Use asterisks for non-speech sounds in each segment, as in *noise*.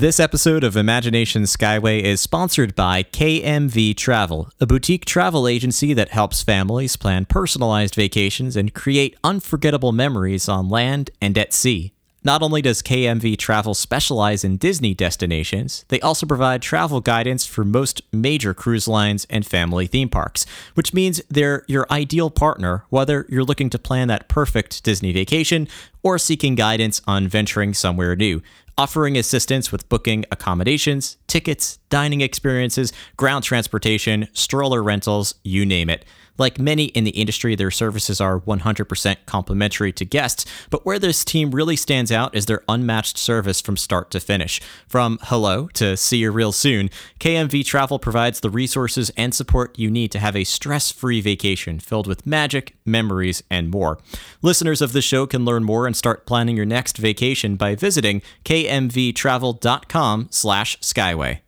This episode of Imagination Skyway is sponsored by KMV Travel, a boutique travel agency that helps families plan personalized vacations and create unforgettable memories on land and at sea. Not only does KMV Travel specialize in Disney destinations, they also provide travel guidance for most major cruise lines and family theme parks, which means they're your ideal partner whether you're looking to plan that perfect Disney vacation or seeking guidance on venturing somewhere new offering assistance with booking accommodations, tickets, dining experiences, ground transportation, stroller rentals, you name it. Like many in the industry, their services are 100% complimentary to guests, but where this team really stands out is their unmatched service from start to finish. From hello to see you real soon, KMV Travel provides the resources and support you need to have a stress free vacation filled with magic, memories, and more. Listeners of the show can learn more and start planning your next vacation by visiting kmvtravel.com slash skyway.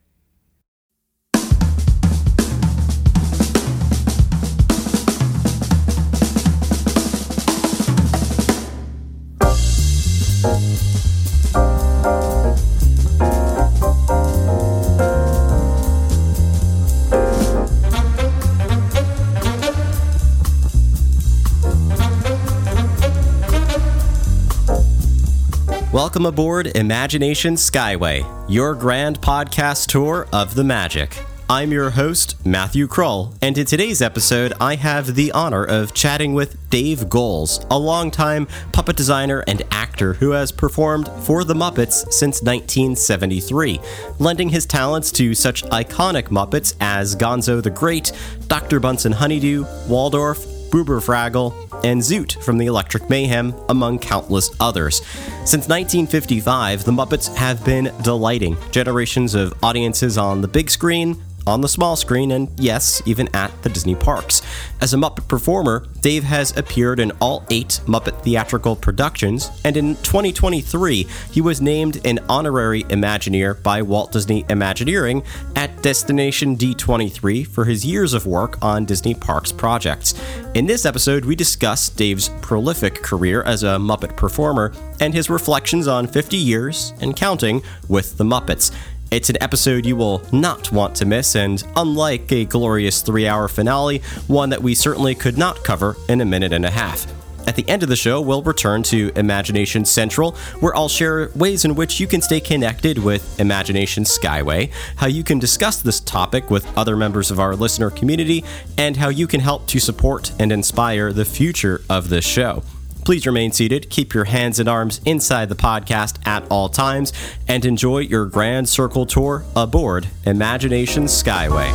Welcome aboard Imagination Skyway, your grand podcast tour of the magic. I'm your host, Matthew Kroll, and in today's episode, I have the honor of chatting with Dave Goelz, a longtime puppet designer and actor who has performed for the Muppets since 1973, lending his talents to such iconic Muppets as Gonzo the Great, Dr. Bunsen Honeydew, Waldorf, Boober Fraggle, and Zoot from the Electric Mayhem, among countless others. Since 1955, the Muppets have been delighting generations of audiences on the big screen, on the small screen, and yes, even at the Disney parks. As a Muppet performer, Dave has appeared in all eight Muppet theatrical productions, and in 2023, he was named an honorary Imagineer by Walt Disney Imagineering at Destination D23 for his years of work on Disney Parks projects. In this episode, we discuss Dave's prolific career as a Muppet performer and his reflections on 50 years and counting with the Muppets. It's an episode you will not want to miss, and unlike a glorious three hour finale, one that we certainly could not cover in a minute and a half. At the end of the show, we'll return to Imagination Central, where I'll share ways in which you can stay connected with Imagination Skyway, how you can discuss this topic with other members of our listener community, and how you can help to support and inspire the future of this show. Please remain seated, keep your hands and arms inside the podcast at all times, and enjoy your grand circle tour aboard Imagination Skyway.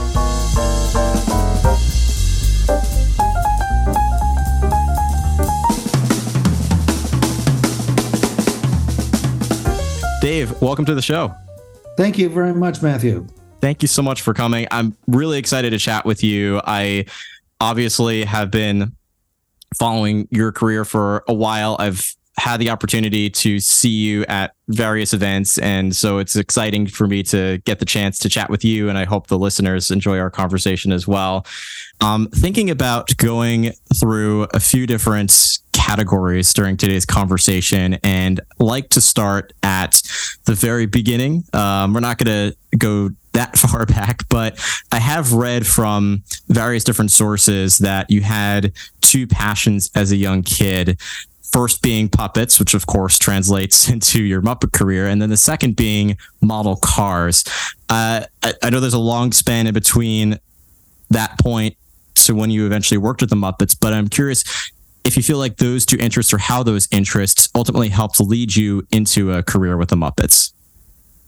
Dave, welcome to the show. Thank you very much, Matthew. Thank you so much for coming. I'm really excited to chat with you. I obviously have been following your career for a while. I've had the opportunity to see you at various events. And so it's exciting for me to get the chance to chat with you. And I hope the listeners enjoy our conversation as well. Um, thinking about going through a few different categories during today's conversation and like to start at the very beginning. Um, we're not going to go that *laughs* far back, but I have read from various different sources that you had two passions as a young kid. First being puppets, which of course translates *laughs* into your Muppet career, and then the second being model cars. Uh, I, I know there's a long span in between that point to when you eventually worked with the Muppets, but I'm curious if you feel like those two interests or how those interests ultimately helped lead you into a career with the Muppets.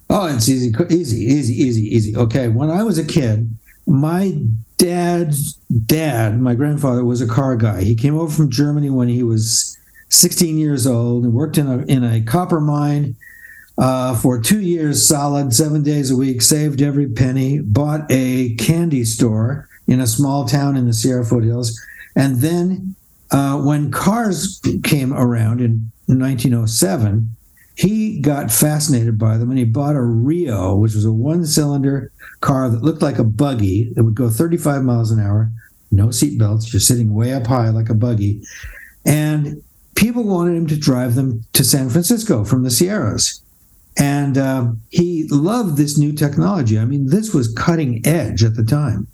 Oh, it's easy, easy, easy, easy, easy. Okay, when I was a kid, my dad's dad, my grandfather, was a car guy. He came over from Germany when he was 16 years old and worked in a in a copper mine uh, for two years solid, seven days a week. Saved every penny. Bought a candy store in a small town in the Sierra foothills, and then uh, when cars came around in 1907 he got fascinated by them and he bought a Reo, which was a one cylinder car that looked like a buggy. that would go 35 miles an hour, no seatbelts, you're sitting way up high like a buggy. And people wanted him to drive them to San Francisco from the Sierras. And um, he loved this new technology. I mean, this was cutting edge at the time.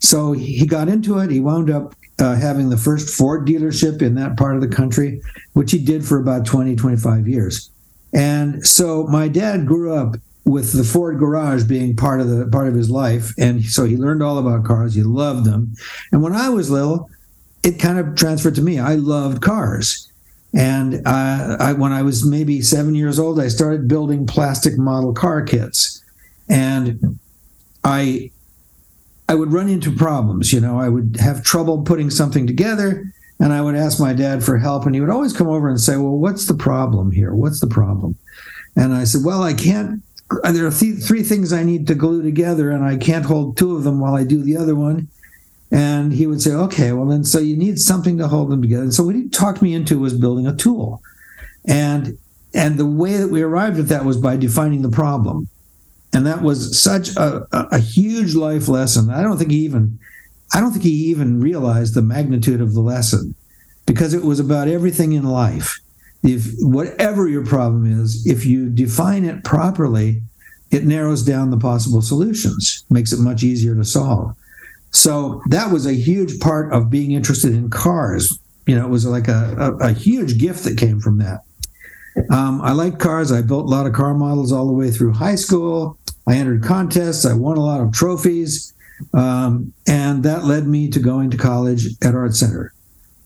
So he got into it. He wound up uh, having the first Ford dealership in that part of the country, which he did for about 20, 25 years. And so my dad grew up with the Ford garage being part of the part of his life, and so he learned all about cars. He loved them. And when I was little, it kind of transferred to me. I loved cars. And uh, I, when I was maybe seven years old, I started building plastic model car kits. And I I would run into problems. You know, I would have trouble putting something together, and I would ask my dad for help, and he would always come over and say, "Well, what's the problem here? What's the problem?" And I said, "Well, I can't. There are th- three things I need to glue together, and I can't hold two of them while I do the other one." And he would say, "Okay, well then, so you need something to hold them together." And so what he talked me into was building a tool, and and the way that we arrived at that was by defining the problem and that was such a, a, huge life lesson. I don't think he even, I don't think he even realized the magnitude of the lesson, because it was about everything in life. If whatever your problem is, if you define it properly, it narrows down the possible solutions, makes it much easier to solve. So that was a huge part of being interested in cars. You know, it was like a, a, a huge gift that came from that. Um, I liked cars. I built a lot of car models all the way through high school. I entered contests. I won a lot of trophies. Um, and that led me to going to college at Art Center.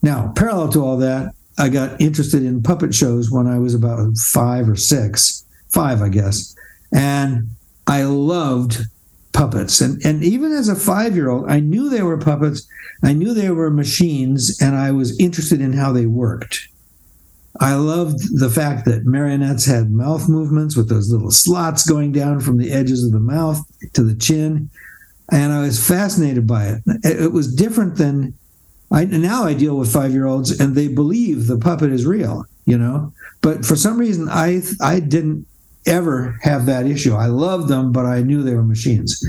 Now, parallel to all that, I got interested in puppet shows when I was about five or six, five, I guess. And I loved puppets. And, and even as a five year old, I knew they were puppets. I knew they were machines, and I was interested in how they worked. I loved the fact that marionettes had mouth movements with those little slots going down from the edges of the mouth to the chin. And I was fascinated by it. It was different than I now I deal with five year olds and they believe the puppet is real, you know. But for some reason I I didn't ever have that issue. I loved them, but I knew they were machines.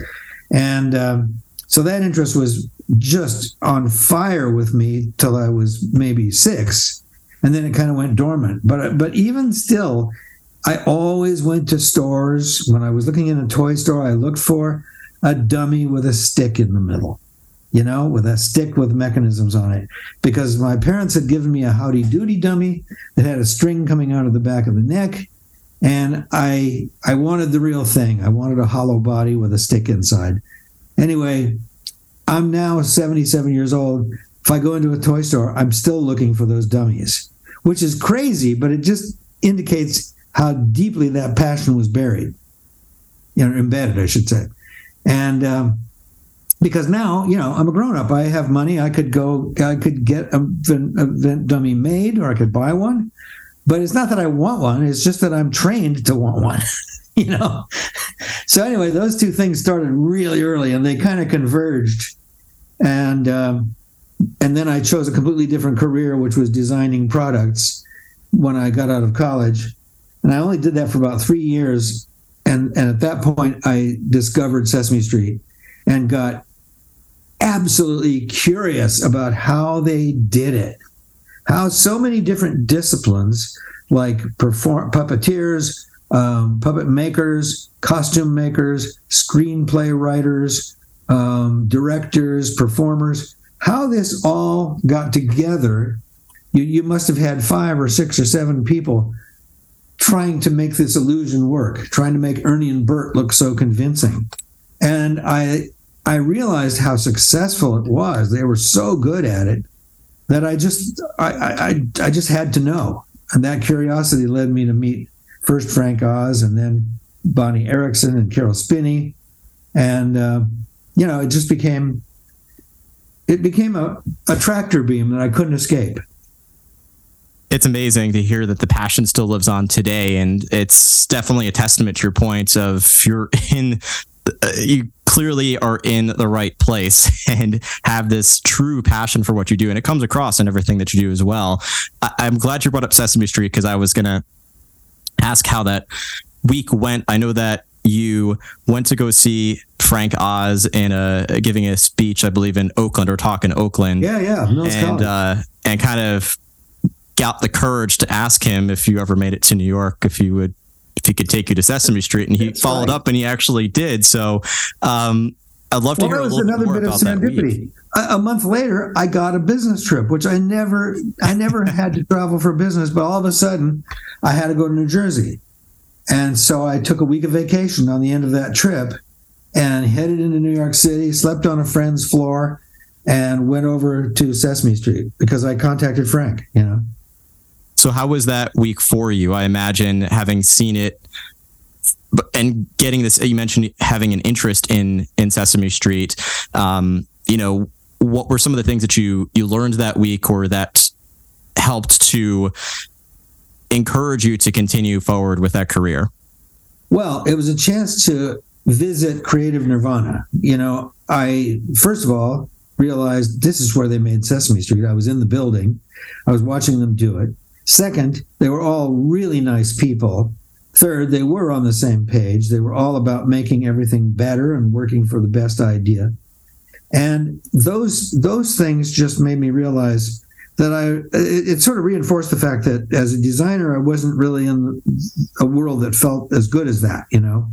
And um, so that interest was just on fire with me till I was maybe six and then it kind of went dormant. But but even still, I always went to stores when I was looking in a toy store. I looked for a dummy with a stick in the middle, you know, with a stick with mechanisms on it, because my parents had given me a Howdy Doody dummy that had a string coming out of the back of the neck. And I I wanted the real thing. I wanted a hollow body with a stick inside. Anyway, I'm now 77 years old if I go into a toy store, I'm still looking for those dummies, which is crazy, but it just indicates how deeply that passion was buried, you know, embedded, I should say. And um, because now, you know, I'm a grown up. I have money. I could go, I could get a, a dummy made or I could buy one. But it's not that I want one, it's just that I'm trained to want one. *laughs* you know so anyway those two things started really early and they kind of converged and um, and then I chose a completely different career, which was designing products when I got out of college. And I only did that for about three years. And, and at that point, I discovered Sesame Street and got absolutely curious about how they did it. How so many different disciplines, like perform, puppeteers, um, puppet makers, costume makers, screenplay writers, um, directors, performers, how this all got together, you, you must have had five or six or seven people trying to make this illusion work, trying to make Ernie and Bert look so convincing. And I I realized how successful it was. They were so good at it that I just I, I, I just had to know. And that curiosity led me to meet first Frank Oz and then Bonnie Erickson and Caroll Spinney. And uh, you know, it just became it became a, a tractor beam that I couldn't escape. It's amazing to hear that the passion still lives on today, and it's definitely a testament to your points of you're *laughs* in. Uh, you clearly are in the right place *laughs* and have this true passion for what you do, and it comes across in everything that you do as well. I- I'm glad you brought up Sesame Street because I was gonna ask how that week went. I know that you went to go see Frank Oz in a giving a speech, I believe in Oakland or talk in Oakland. Yeah, yeah, and uh, and kind of got the courage to ask him if you ever made it to New York, if you would if he could take you to Sesame Street, and he That's followed right. up and he actually did. So um, I'd love to well, hear a little another bit, more bit about of serendipity. A, a month later, I got a business trip, which I never, I never had to travel for business, but all of a sudden, I had to go to New Jersey, and so I took a week of vacation on the end of that trip, and headed into New York City, slept on a friend's floor, and went over to Sesame Street because I contacted Frank. You know. So how was that week for you? I imagine having seen it and getting this you mentioned having an interest in in Sesame Street. Um, you know what were some of the things that you you learned that week or that helped to encourage you to continue forward with that career? Well it was a chance to visit creative nirvana. You know i first of all realized this is where they made sesame street. I was in the building. I was watching them do it second they were all really nice people Third, they were on the same page. They were all about making everything better and working for the best idea. And those those things just made me realize that I it, it, sort of reinforced the fact that as a designer, I wasn't really in a world that felt as good as that. You know,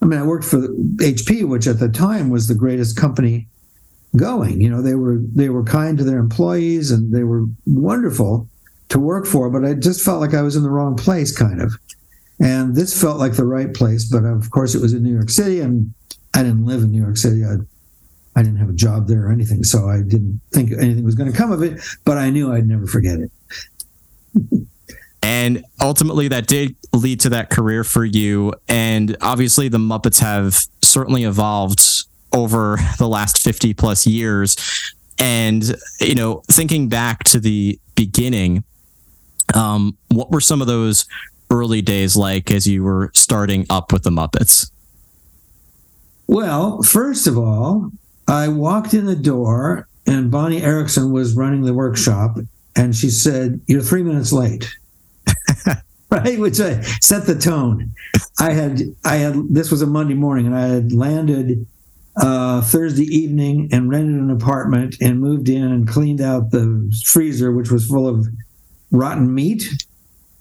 I mean, I worked for HP, which at the time was the greatest company going. You know, they were they were kind to their employees and they were wonderful to work for, but I just felt like I was in the wrong place, kind of. And this felt like the right place, but of course it was in New York City, and I didn't live in New York City. I, I didn't have a job there or anything, so I didn't think anything was going to come of it. But I knew I'd never forget it. *laughs* and ultimately, that did lead to that career for you. And obviously, the Muppets have certainly evolved over the last 50 plus years. And, you know, thinking back to the beginning, um, what were some of those early days like as you were starting up with the Muppets? Well, first of all, I walked in the door and Bonnie Erickson was running the workshop and she said, You're three minutes late. *laughs* right? Which I set the tone. I had I had this was a Monday morning and I had landed uh, Thursday evening and rented an apartment and moved in and cleaned out the freezer, which was full of rotten meat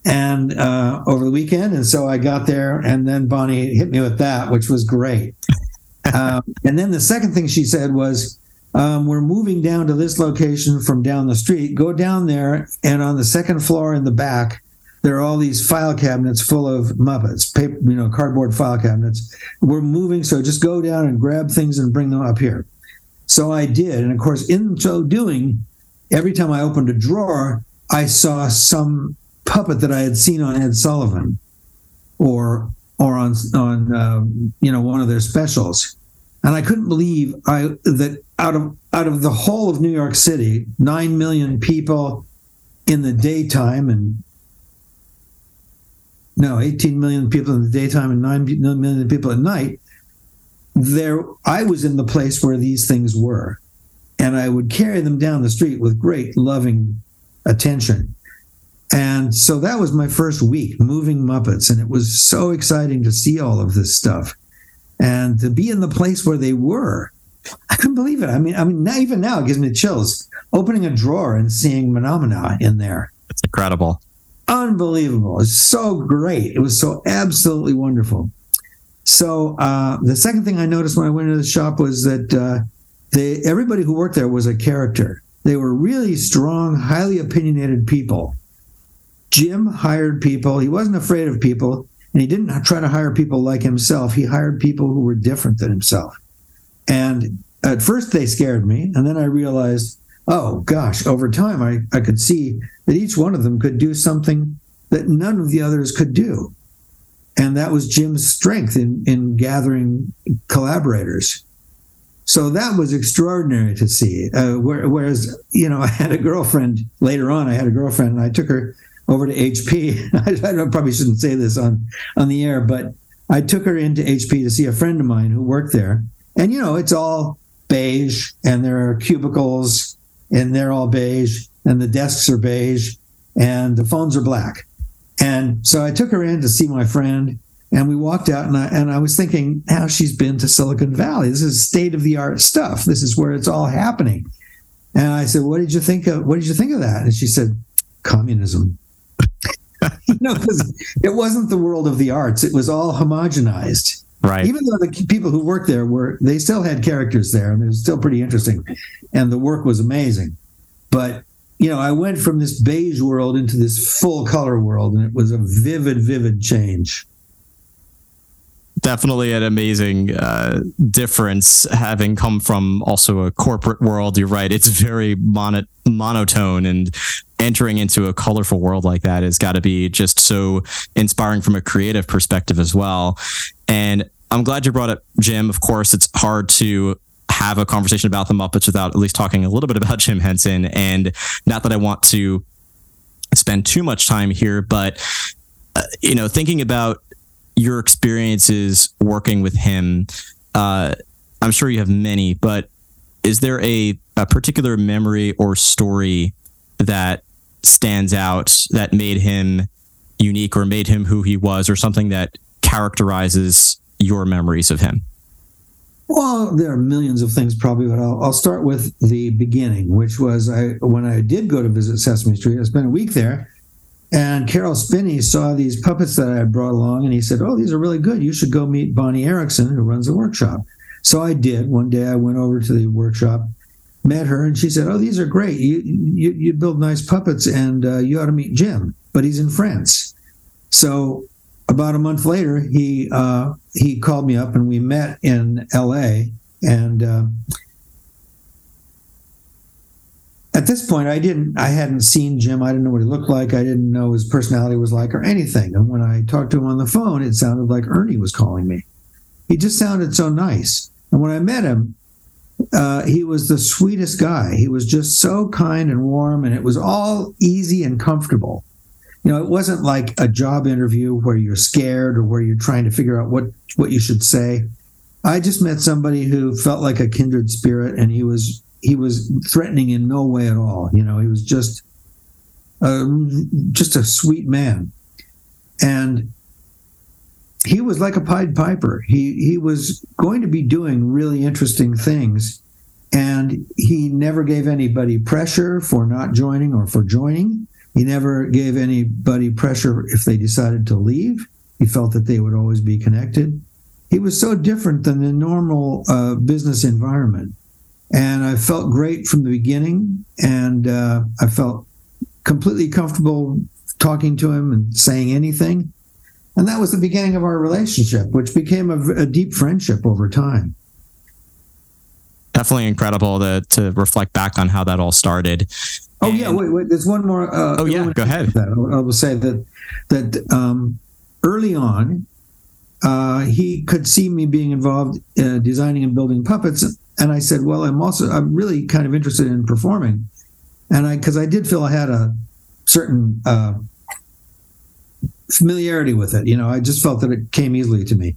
and uh, over the weekend. And so I got there, and then Bonnie hit me with that, which was great. *laughs* um, and then the second thing she said was, um, "We're moving down to this location from down the street. Go down there, and on the second floor in the back." There are all these file cabinets full of Muppets, paper, you know, cardboard file cabinets. We're moving, so just go down and grab things and bring them up here. So I did, and of course, in so doing, every time I opened a drawer, I saw some puppet that I had seen on Ed Sullivan or or on on uh, you know one of their specials, and I couldn't believe I that out of out of the whole of New York City, nine million people in the daytime and no, 18 million people in the daytime and 9 million people at night. There, I was in the place where these things were, and I would carry them down the street with great loving attention. And so that was my first week moving Muppets. And it was so exciting to see all of this stuff and to be in the place where they were. I couldn't believe it. I mean, I mean, now, even now it gives me chills opening a drawer and seeing Mahna in there. It's incredible. Unbelievable. It's so great. It was so absolutely wonderful. So uh, the second thing I noticed when I went into the shop was that uh, they, everybody who worked there was a character. They were really strong, highly opinionated people Jim hired people. He wasn't afraid of people, and he didn't try to hire people like himself. He hired people who were different than himself. And at first, they scared me, and then I realized, oh gosh, over time, I, I could see that each one of them could do something that none of the others could do. And that was Jim's strength in, in gathering collaborators. So that was extraordinary to see. Uh, whereas, you know, *laughs* I had a girlfriend later on, I had a girlfriend and I took her over to HP. *laughs* I, probably shouldn't say this on on the air, but I took her into HP to see a friend of mine who worked there, and you know it's all beige, and there are cubicles, and they're all beige, and the desks are beige, and the phones are black. And so I took her in to see my friend, and we walked out, and I, and I was thinking, how she's been to Silicon Valley. This is state of the art stuff. This is where it's all happening. And I said, "What did you think of? What did you think of that?" And she said, "Communism." *laughs* no, because it wasn't the world of the arts. It was all homogenized. Right. Even though the people who worked there were, they still had characters there, and it was still pretty interesting, and the work was amazing. But you know, I went from this beige world into this full color world, and it was a vivid, vivid change definitely an amazing uh, difference having come from also a corporate world. You're right; it's very mono- monotone, and entering into a colorful world like that has got to be just so inspiring from a creative perspective as well. And I'm glad you brought up Jim. Of course, it's hard to have a conversation about the Muppets without at least talking a little bit about *laughs* Jim Henson. And not that I want to spend too much time here, but uh, you know, thinking about your experiences working with him. Uh, I'm sure you have many, but is there a, a particular memory or story that stands out that made him unique or made him who he was or something that characterizes your memories of him? Well, there are millions of things probably, but I'll, I'll start with the beginning, which was I when I did go to visit Sesame Street. I spent a week there, and Caroll Spinney saw these puppets that I had brought along, and he said, "Oh, these are really good. You should go meet Bonnie Erickson, who runs the workshop." So I did. One day, I went over to the workshop, met her, and she said, "Oh, these are great. You you, you build nice puppets, and uh, you ought to meet Jim, but he's in France." So about a month later, he uh, he called me up, and we met in L.A. and uh, at this point i didn't i hadn't seen jim. I didn't know what he looked like. I didn't know his personality was like or anything. And when i talked to him on the phone it sounded like ernie was calling me. He just sounded so nice. And when i met him uh, he was the sweetest guy. He was just so kind and warm and it was all easy and comfortable. You know it wasn't like a job interview where you're scared or where you're trying to figure out what what you should say. I just met somebody who felt like a kindred spirit and he was he was threatening in no way at all. You know, he was just a, just a sweet man, and he was like a Pied Piper. He he was going to be doing really interesting things, and he never gave anybody pressure for not joining or for joining. He never gave anybody pressure if they decided to leave. He felt that they would always be connected. He was so different than the normal uh, business environment and I felt great from the beginning, and uh, I felt completely comfortable talking to him and saying anything. And that was the beginning of our relationship, which became a, a deep friendship over time. Definitely incredible to, to reflect back on how that all started. Oh and, yeah, wait, wait. There's one more. Uh, oh yeah, go ahead. I will say that that um, early on, uh, he could see me being involved uh, designing and building puppets, and I said, well, I'm also I'm really kind of interested in performing, and I because I did feel I had a certain uh, familiarity with it. You know, I just felt that it came easily to me.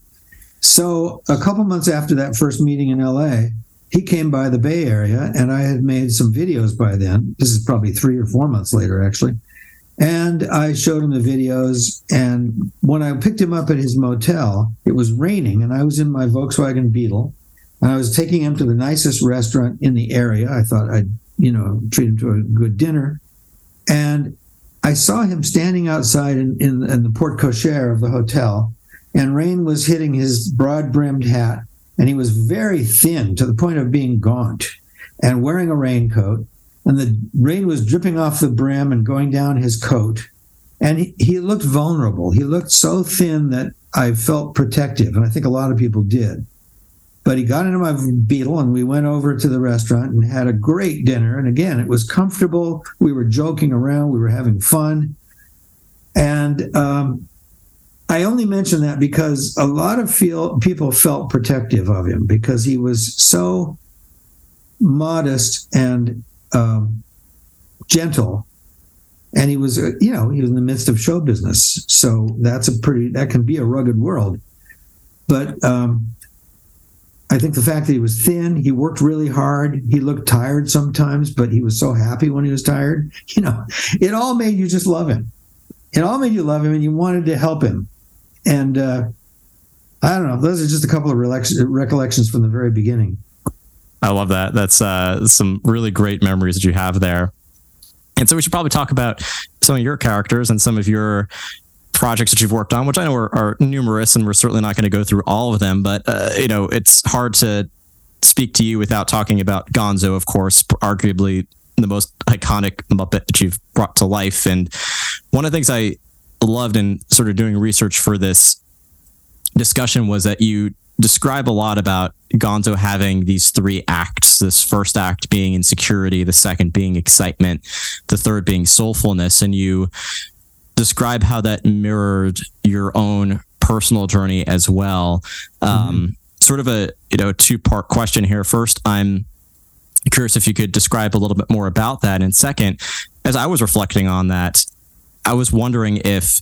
So a couple months after that first meeting in LA, he came by the Bay Area, and I had made some videos by then. This is probably three or four months later, actually. And I showed him the videos. And when I picked him up at his motel, it was raining, and I was in my Volkswagen Beetle and I was taking him to the nicest restaurant in the area. I thought I'd, you know, treat him to a good dinner. And I saw him standing outside in, in, in the porte cochere of the hotel, and rain was hitting his broad brimmed hat. And he was very thin to the point of being gaunt and wearing a raincoat. And the rain was dripping off the brim and going down his coat. And he, he looked vulnerable. He looked so thin that I felt protective. And I think a lot of people did. But he got into my Beetle and we went over to the restaurant and had a great dinner. And again, it was comfortable. We were joking around, we were having fun. And um, I only mention that because a lot of feel, people felt protective of him because he was so modest and um, gentle. And he was, you know, he was in the midst of show business. So that's a pretty, that can be a rugged world. But um, I think the fact that he was thin, he worked really hard, he looked tired sometimes, but he was so happy when he was tired. You know, it all made you just love him. It all made you love him and you wanted to help him. And uh, I don't know, those are just a couple of recollections from the very beginning. I love that. That's uh, some really great memories that you have there. And so we should probably talk about some of your characters and some of your projects that you've worked on, which I know are, are numerous, and we're certainly not going to go through all of them. But uh, you know, it's hard to speak to you without talking about Gonzo, of course, arguably the most iconic Muppet that you've brought to life. And one of the things I loved in sort of doing research for this discussion was that you describe a lot about Gonzo having these three acts. This first act being insecurity, the second being excitement, the third being soulfulness. And you describe how that mirrored your own personal journey as well. Um, mm-hmm. Sort of a you know two part question here. First, I'm curious if you could describe a little bit more about that, and second, as I was reflecting on that, I was wondering if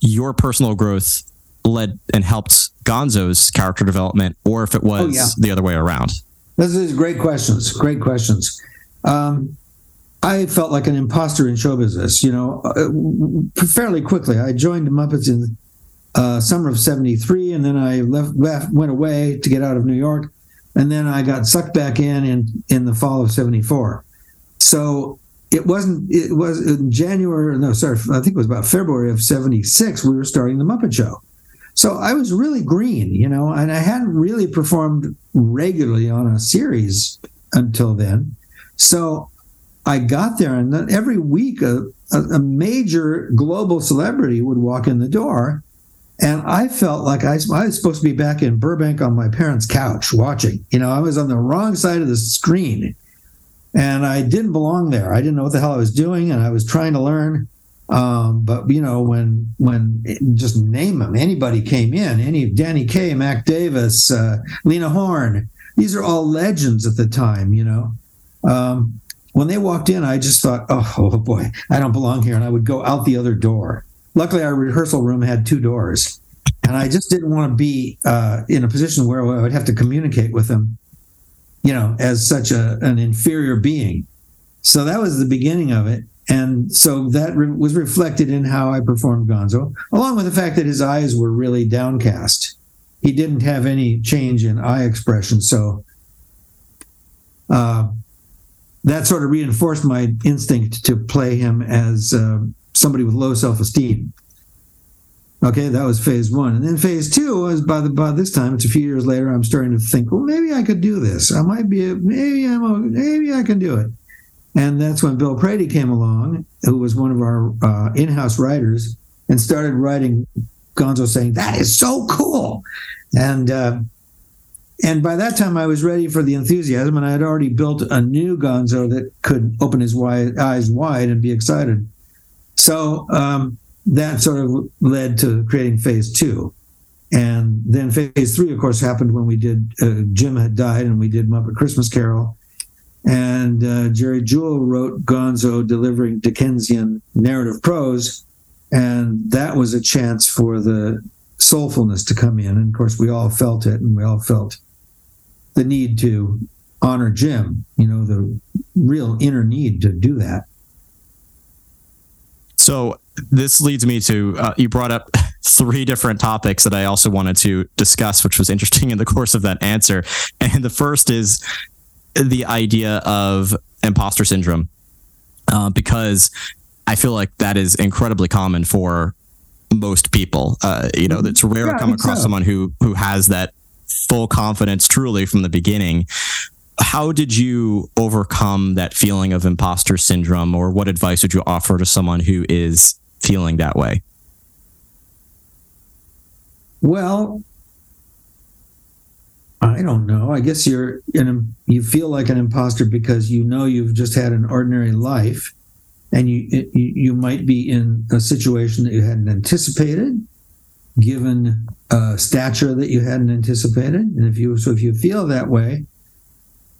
your personal growth led and helped Gonzo's character development, or if it was oh, yeah. the other way around. This is great questions. Great questions. Um, I felt like an imposter in show business. You know, uh, fairly quickly. I joined the Muppets in uh, summer of '73, and then I left, left, went away to get out of New York, and then I got sucked back in in in the fall of '74. So it wasn't. It was in January. No, sorry. I think it was about February of '76. We were starting the Muppet Show. So I was really green, you know, and I hadn't really performed regularly on a series until then. So I got there, and then every week a, a, major global celebrity would walk in the door. And I felt like I, I was supposed to be back in Burbank on my parents' couch watching. You know, I was on the wrong side of the screen and I didn't belong there. I didn't know what the hell I was doing, and I was trying to learn. Um, but you know, when when just name them, anybody came in, any Danny Kaye, Mac Davis, uh, Lena Horne, these are all legends at the time. You know, um, when they walked in, I just thought, oh, *laughs* oh boy, I don't belong here, and I would go out the other door. Luckily, our rehearsal room had two doors, and I just didn't want to be uh, in a position where I would have to communicate with them, you know, as such a, an inferior being. So that was the beginning of it and so that re- was reflected in how I performed Gonzo, along with the fact that his eyes were really downcast. He didn't have any change in eye expression. So uh, that sort of reinforced my instinct to play him as uh, somebody with low self esteem. Okay, that was phase one. And then phase two was by the by this time, it's a few years later, I'm starting to think, well, maybe I could do this. I might be, a, maybe I'm, maybe I can do it. And that's when Bill Prady came along, who was one of our uh, in house writers, and started writing Gonzo saying, That is so cool. And, uh, and by that time, I was ready for the enthusiasm, and I had already built a new Gonzo that could open his wide, eyes wide and be excited. So um, that sort of led to creating phase two. And then phase three, of course, happened when we did uh, Jim had died and we did Muppet Christmas Carol. And uh, Jerry Juhl wrote Gonzo delivering Dickensian narrative prose. And that was a chance for the soulfulness to come in. And of course, we all felt it and we all felt the need to honor Jim, you know, the real inner need to do that. So this leads me to uh, you brought up *laughs* three different topics that I also wanted to discuss, which was interesting in the course of that answer. And the first is the idea of imposter syndrome uh, because I feel like that is incredibly common for most people. Uh, you know, it's rare yeah, to come across so. someone who who has that full confidence truly from the beginning. How did you overcome that feeling of imposter syndrome, or what advice would you offer to someone who is feeling that way? Well, I don't know. I guess you're in you feel like an imposter because you know you've just had an ordinary life, and you you might be in a situation that you hadn't anticipated, given a stature that you hadn't anticipated. And if you so if you feel that way,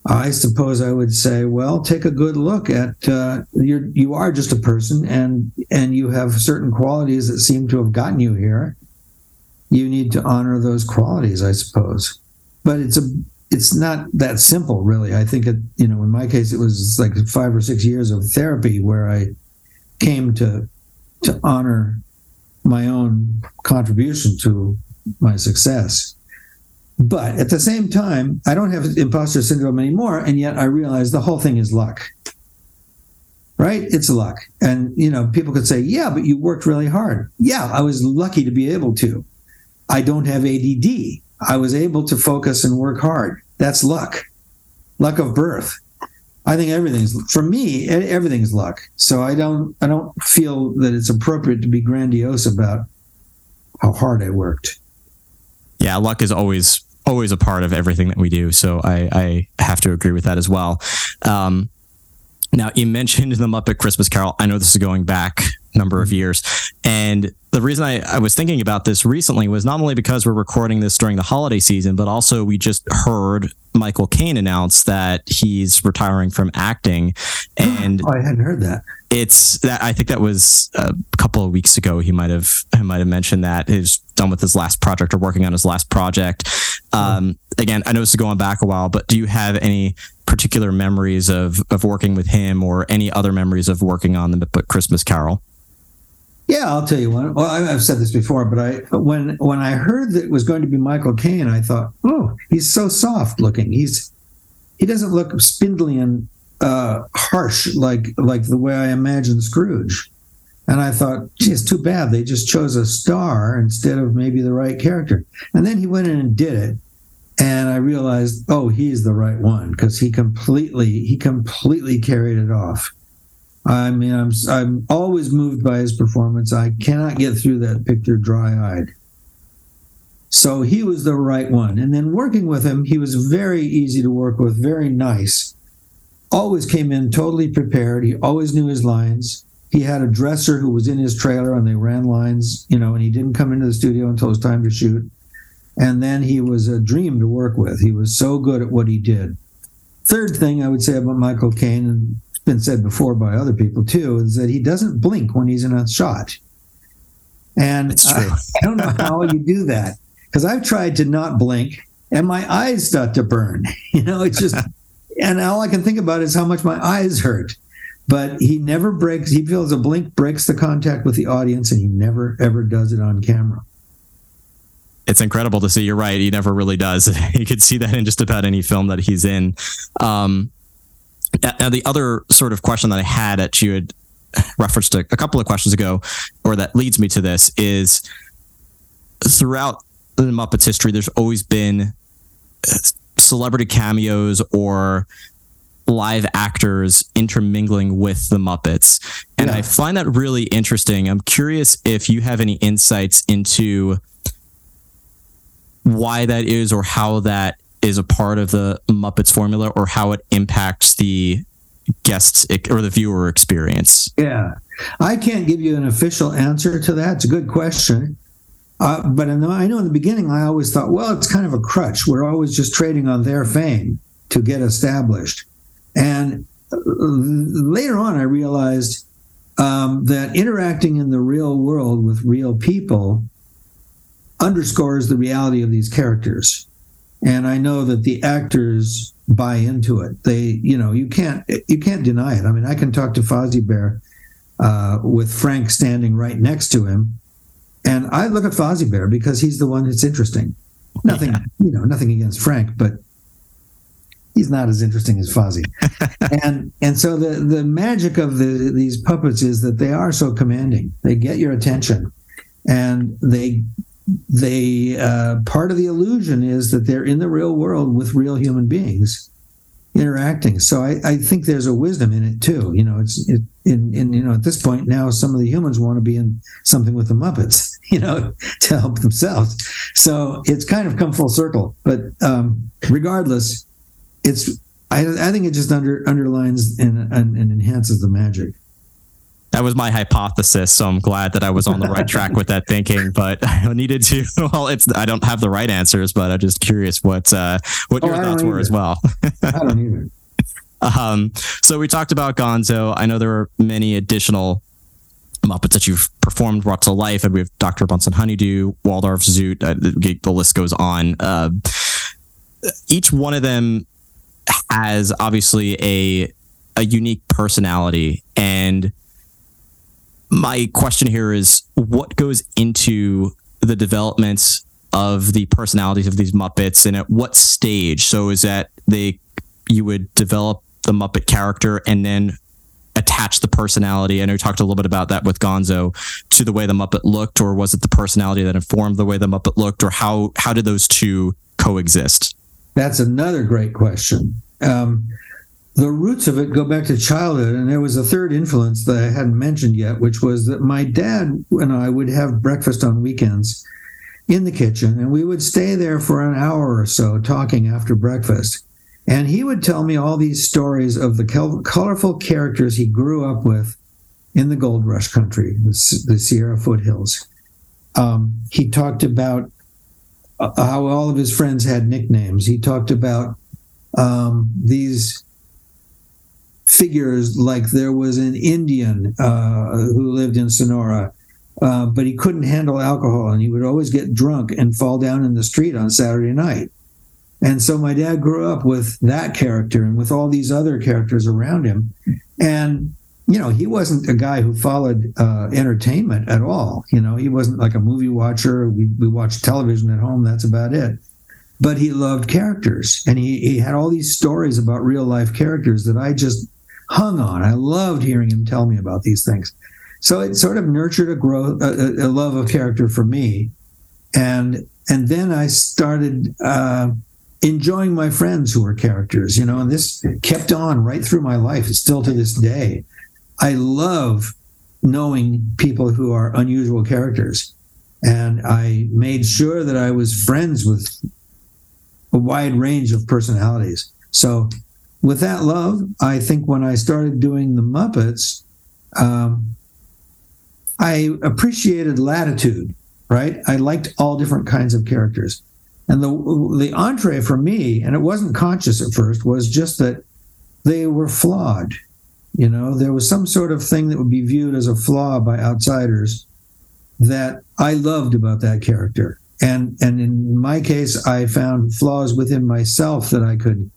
I suppose I would say, well, take a good look at uh, you. You are just a person, and and you have certain qualities that seem to have gotten you here. You need to honor those qualities, I suppose but it's a it's not that simple really i think it you know in my case it was like five or six years of therapy where i came to to honor my own contribution to my success but at the same time i don't have imposter syndrome anymore and yet i realize the whole thing is luck right? It's luck. And, you know, people could say, yeah, but you worked really hard. Yeah, I was lucky to be able to. I don't have ADD. I was able to focus and work hard. That's luck, luck of birth. I think everything's for me. Everything's luck. So I don't. I don't feel that it's appropriate to be grandiose about how hard I worked. Yeah, luck is always always a part of everything that we do. So I, I have to agree with that as well. Um, now you mentioned the Muppet Christmas Carol. I know this is going back a number of mm-hmm. years, and the reason I, I was thinking about this recently was not only because we're recording this during the holiday season, but also we just heard Michael Caine announce that he's retiring from acting, *gasps* oh, and oh, I hadn't heard that. It's that I think that was a couple of weeks ago. He might have he might have mentioned that he's done with his last project or working on his last project. Um, again, I know this is going back a while, but do you have any particular memories of of working with him, or any other memories of working on the Christmas Carol? Yeah, I'll tell you one. Well, I've said this before, but I when when I heard that it was going to be Michael Caine, I thought, oh, he's so soft looking. He's he doesn't look spindly and uh, harsh like like the way I imagine Scrooge. And I thought, gee, it's too bad they just chose a star instead of maybe the right character. And then he went in and did it, and I realized, oh, he's the right one because he completely he completely carried it off. I mean, I'm I'm always moved by his performance. I cannot get through that picture dry-eyed. So he was the right one. And then working with him, he was very easy to work with, very nice. Always came in totally prepared. He always knew his lines. He had a dresser who was in his trailer and they ran lines, you know, and he didn't come into the studio until it was time to shoot. And then he was a dream to work with. He was so good at what he did. Third thing I would say about Michael Caine, and it's been said before by other people too, is that he doesn't blink when he's in a shot. And I, I don't know how you do that because I've tried to not blink and my eyes start to burn. *laughs* You know, it's just, and all I can think about is how much my eyes hurt. But he never breaks, he feels a blink breaks the contact with the audience and he never, ever does it on camera it's incredible to see. You're right. He never really does. *laughs* you could see that in just about any film that he's in. Um, now, the other sort of question that I had that you had *laughs* referenced a, a couple of questions ago, or that leads me to this, is throughout the Muppets history, there's always been uh, celebrity cameos or live actors intermingling with the Muppets. And yeah. I find that really interesting. I'm curious if you have any insights into why that is or how that is a part of the Muppets formula or how it impacts the guests or the viewer experience? Yeah, I can't give you an official answer to that. It's a good question. Uh, but know, I know in the beginning, I always thought, well, it's kind of a crutch. We're always just trading on their fame to get established. And later on, I realized um, that interacting in the real world with real people underscores the reality of these characters and I know that the actors buy into it. They, you know, you can't you can't deny it. I mean, I can talk to Fozzie Bear uh, with Frank standing right next to him, and I look at Fozzie Bear because he's the one that's interesting. Nothing, yeah. you know, nothing against Frank, but he's not as interesting as Fozzie. *laughs* and and so the the magic of the these puppets is that they are so commanding. They get your attention, and they they uh, part of the illusion is that they're in the real world with real human beings interacting. So I, I think there's a wisdom in it too. You know, it's it, in, in you know at this point now some of the humans want to be in something with the Muppets, *laughs* you know, to help themselves. So it's kind of come full circle. But um, regardless, it's I, I think it just under underlines and, and, and enhances the magic that was my hypothesis. So I'm glad that I was on the right track with that thinking. But *laughs* I needed to. *laughs* Well, it's I don't have the right answers, but I'm just curious what uh, what oh, your thoughts were as well. *laughs* I don't either. Um, so we talked about Gonzo. I know there are many additional Muppets that you've performed, brought to life, and we have Dr. Bunsen Honeydew, Waldorf Zoot. Uh, the, the, list goes on. Uh, each one of them has obviously a a unique personality, and my question here is what goes into the developments of the personalities of these Muppets and at what stage? So is that they you would develop the Muppet character and then attach the personality? Know you talked a little bit about that with Gonzo to the way the Muppet looked, or was it the personality that informed the way the Muppet looked, or how how did those two coexist? That's another great question. Um, the roots of it go back to childhood, and there was a third influence that I hadn't mentioned yet, which was that my dad and I would have breakfast on weekends in the kitchen, and we would stay there for an hour or so talking after breakfast. And he would tell me all these stories of the colorful characters he grew up with in the gold rush country, the, Sierra foothills. Um, he talked about how all of his friends had nicknames. He talked about um, these figures like there was an Indian uh, who lived in Sonora, uh, but he couldn't handle alcohol and he would always get drunk and fall down in the street on Saturday night. And so my dad grew up with that character and with all these other characters around him. And, you know, he wasn't a guy who followed uh, entertainment at all. You know, he wasn't like a movie watcher. We, we watched television at home. That's about it. But he loved characters and he, he had all these stories about real life characters that I just hung on. I loved hearing him tell me about these things. So it sort of nurtured a growth, a, a love of character for me. And, and then I started, uh, enjoying my friends who were characters, you know, and this kept on right through my life, It's still to this day. I love knowing people who are unusual characters. And I made sure that I was friends with a wide range of personalities. So, with that love, I think when I started doing the Muppets, um, I appreciated latitude, right? I liked all different kinds of characters. And the the entree for me, and it wasn't conscious at first, was just that they were flawed. You know, there was some sort of thing that would be viewed as a flaw by outsiders that I loved about that character. And and in my case, I found flaws within myself that I could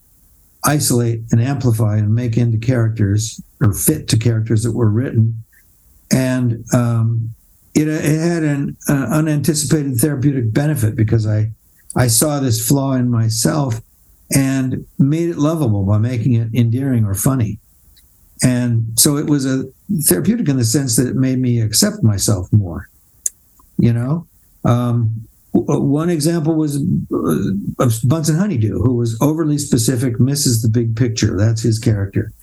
isolate and amplify and make into characters or fit to characters that were written. And um, it, it had an uh, unanticipated therapeutic benefit because I I saw this flaw in myself and made it lovable by making it endearing or funny. And so it was a therapeutic in the sense that it made me accept myself more. You know, um, one example was uh, of Bunsen Honeydew, who was overly specific, misses the big picture. That's his character,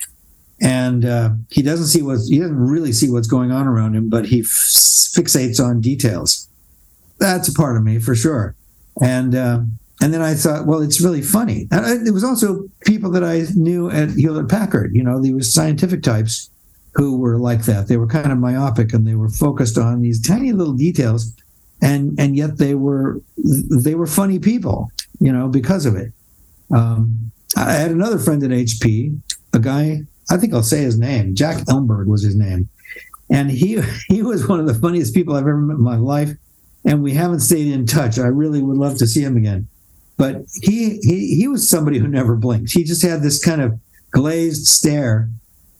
and uh, he doesn't see what he doesn't really see what's going on around him, but he f- fixates on details. That's a part of me for sure and uh, and then I thought, well, it's really funny. And there was also people that I knew at Hewlett Packard. You know, there was scientific types who were like that. They were kind of myopic and they were focused on these tiny little details, and and yet they were they were funny people. You know, because of it. Um, I had another friend at HP, a guy. I think I'll say his name. Jack Elmberg was his name, and he *laughs* he was one of the funniest people I've ever met in my life and we haven't stayed in touch. I really would love to see him again. But he he he was somebody who never blinked. He just had this kind of glazed stare,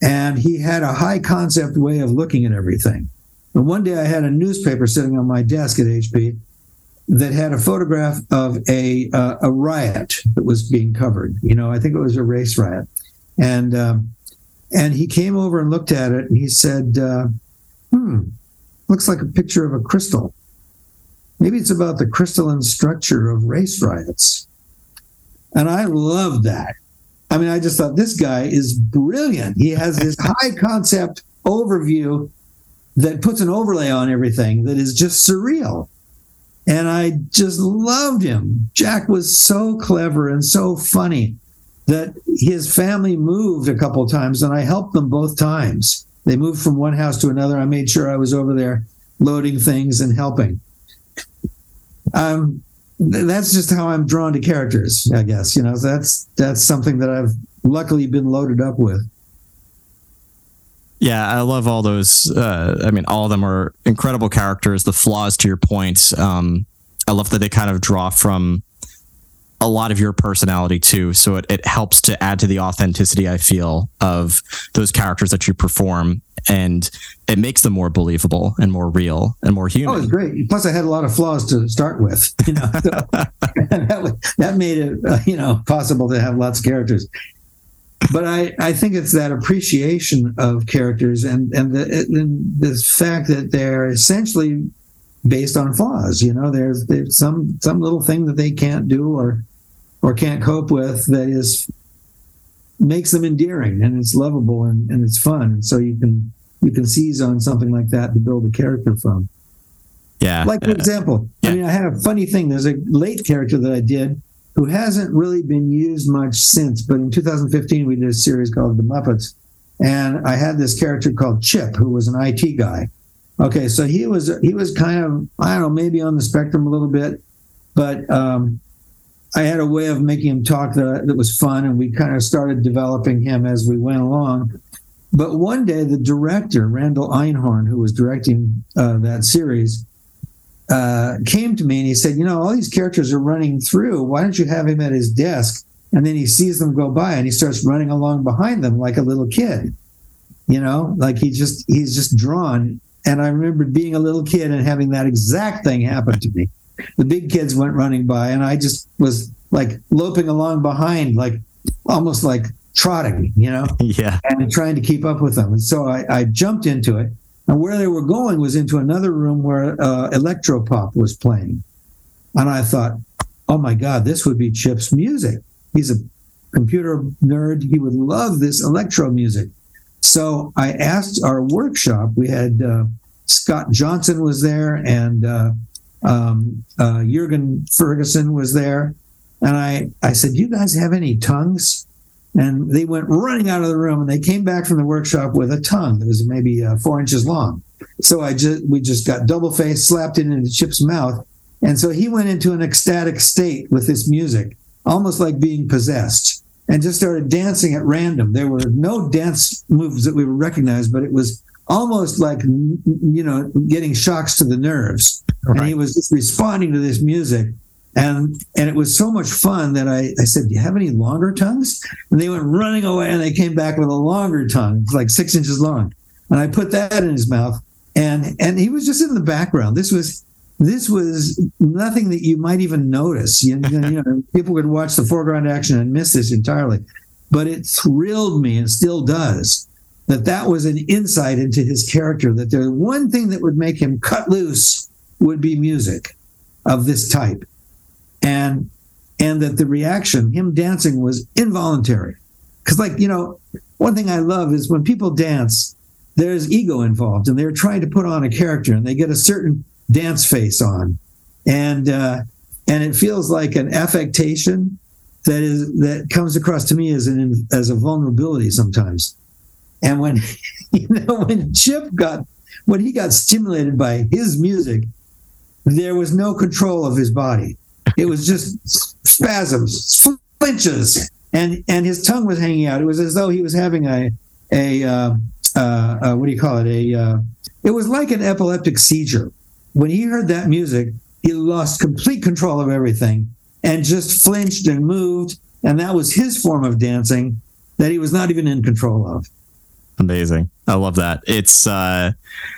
and he had a high concept way of looking at everything. And one day I had a newspaper sitting on my desk at HP that had a photograph of a uh, a riot that was being covered. You know, I think it was a race riot, and um, and he came over and looked at it, and he said, uh, "Hmm, looks like a picture of a crystal." Maybe it's about the crystalline structure of race riots. And I love that. I mean, I just thought this guy is brilliant. He has this *laughs* high concept overview that puts an overlay on everything that is just surreal. And I just loved him. Jack was so clever and so funny that his family moved a couple times and I helped them both times. They moved from one house to another. I made sure I was over there loading things and helping um, that's just how I'm drawn to characters, I guess. You know, that's that's something that I've luckily been loaded up with. Yeah, I love all those. Uh, I mean, all of them are incredible characters. The flaws, to your point, um, I love that they kind of draw from a lot of your personality too. So it, it helps to add to the authenticity, I feel, of those characters that you perform. And it makes them more believable and more real and more human. Oh, it's great. Plus, I had a lot of flaws to start with. You *laughs* know, *laughs* so that, that made it, uh, you know, possible to have lots of characters. but I, I think it's that appreciation of characters and and the and the fact that they're essentially based on flaws. You know, there's there's some some little thing that they can't do or or can't cope with that is makes them endearing and it's lovable and, and it's fun. And so you can you can seize on something like that to build a character from. Yeah. Like for example, yeah. I mean, I had a funny thing. There's a late character that I did who hasn't really been used much since, but in 2015 we did a series called The Muppets, and I had this character called Chip, who was an IT guy. Okay, so he was he was kind of I don't know maybe on the spectrum a little bit, but um, I had a way of making him talk that that was fun, and we kind of started developing him as we went along. But one day, the director Randall Einhorn, who was directing uh, that series, uh, came to me and he said, "You know, all these characters are running through. Why don't you have him at his desk?" And then he sees them go by and he starts running along behind them like a little kid. You know, like he just he's just drawn. And I remember being a little kid and having that exact thing happen to me. The big kids went running by, and I just was like loping along behind, like almost like trotting, you know, *laughs* yeah, and trying to keep up with them. And so I, I jumped into it and where they were going was into another room where uh, Electropop was playing. And I thought, oh my God, this would be Chip's music. He's a computer nerd. He would love this electro music. So I asked our workshop, we had uh, Scott Johnson was there and uh, um, uh, Jurgen Ferguson was there. And I, I said, you guys have any tongues? And they went running out of the room and they came back from the workshop with a tongue that was maybe uh, four inches long. So I just we just got double faced, slapped it into Chip's mouth. And so he went into an ecstatic state with this music, almost like being possessed, and just started dancing at random. There were no dance moves that we would recognize, but it was almost like you know getting shocks to the nerves. Right. And he was just responding to this music and and it was so much fun that I, I said, Do you have any longer tongues? And they went running away and they came back with a longer tongue, like six inches long. And I put that in his mouth. And and he was just in the background. This was this was nothing that you might even notice. You, you know, *laughs* people could watch the foreground action and miss this entirely. But it thrilled me and still does that that was an insight into his character, that the one thing that would make him cut loose would be music of this type and and that the reaction, him dancing, was involuntary. Because, like you know, one thing I love is when people dance, there's ego involved, and they're trying to put on a character, and they get a certain dance face on, and uh, and it feels like an affectation that is that comes across to me as an as a vulnerability sometimes. And when *laughs* you know when Chip got when he got stimulated by his music, there was no control of his body it was just spasms, flinches, and and his tongue was hanging out. It was as though he was having a a uh, uh, uh, what do you call it? A uh, it was like an epileptic seizure. When he heard that music, he lost complete control of everything and just flinched and moved. And that was his form of dancing that he was not even in control of. Amazing. I love that. It's uh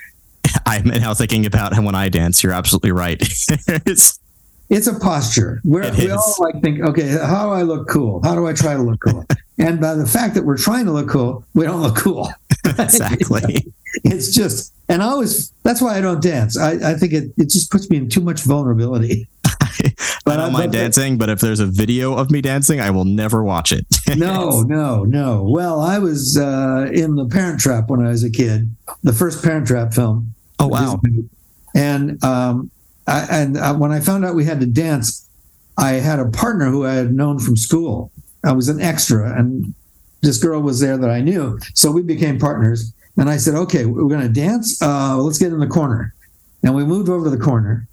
*laughs* I'm now thinking about when I dance. You're absolutely right. *laughs* it's it's a posture. We're, we all like think, okay, how do I look cool? How do I try to look cool? *laughs* and by the fact that we're trying to look cool, we don't look cool. *laughs* *laughs* exactly. it's just, and I always, that's why I don't dance. I, I think it, it just puts me in too much vulnerability. *laughs* I don't mind dancing, but if there's a video of me dancing, I will never watch it. no, no, no. Well, I was uh, in the Parent Trap when I was a kid, the first Parent Trap film. Oh wow! And um, I, and I, when I found out we had to dance, I had a partner who I had known from school. I was an extra, and this girl was there that I knew. So we became partners. And I said, okay, we're going to dance. Uh, let's get in the corner. And we moved over to the corner.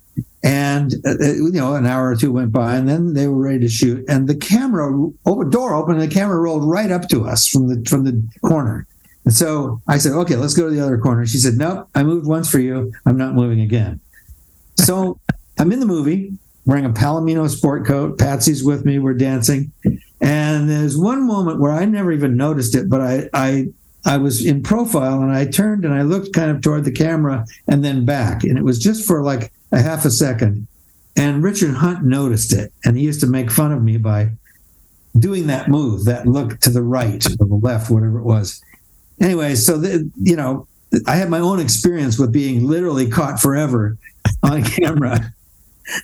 And, uh, uh, you know, an hour or two went by, and then they were ready to shoot. And the camera door opened, and the camera rolled right up to us from the from the corner. And so I said, okay, let's go to the other corner. She said, nope, I moved once for you. I'm not moving again. So I'm in the movie wearing a Palomino sport coat. Patsy's with me. We're dancing. And there's one moment where I never even noticed it, but I, I, I was in profile and I turned and I looked kind of toward the camera and then back. And it was just for like a half a second. And Richard Hunt noticed it. And he used to make fun of me by doing that move, that look to the right or the left, whatever it was. Anyway, so the, you know, I had my own experience with being literally caught forever on *laughs* camera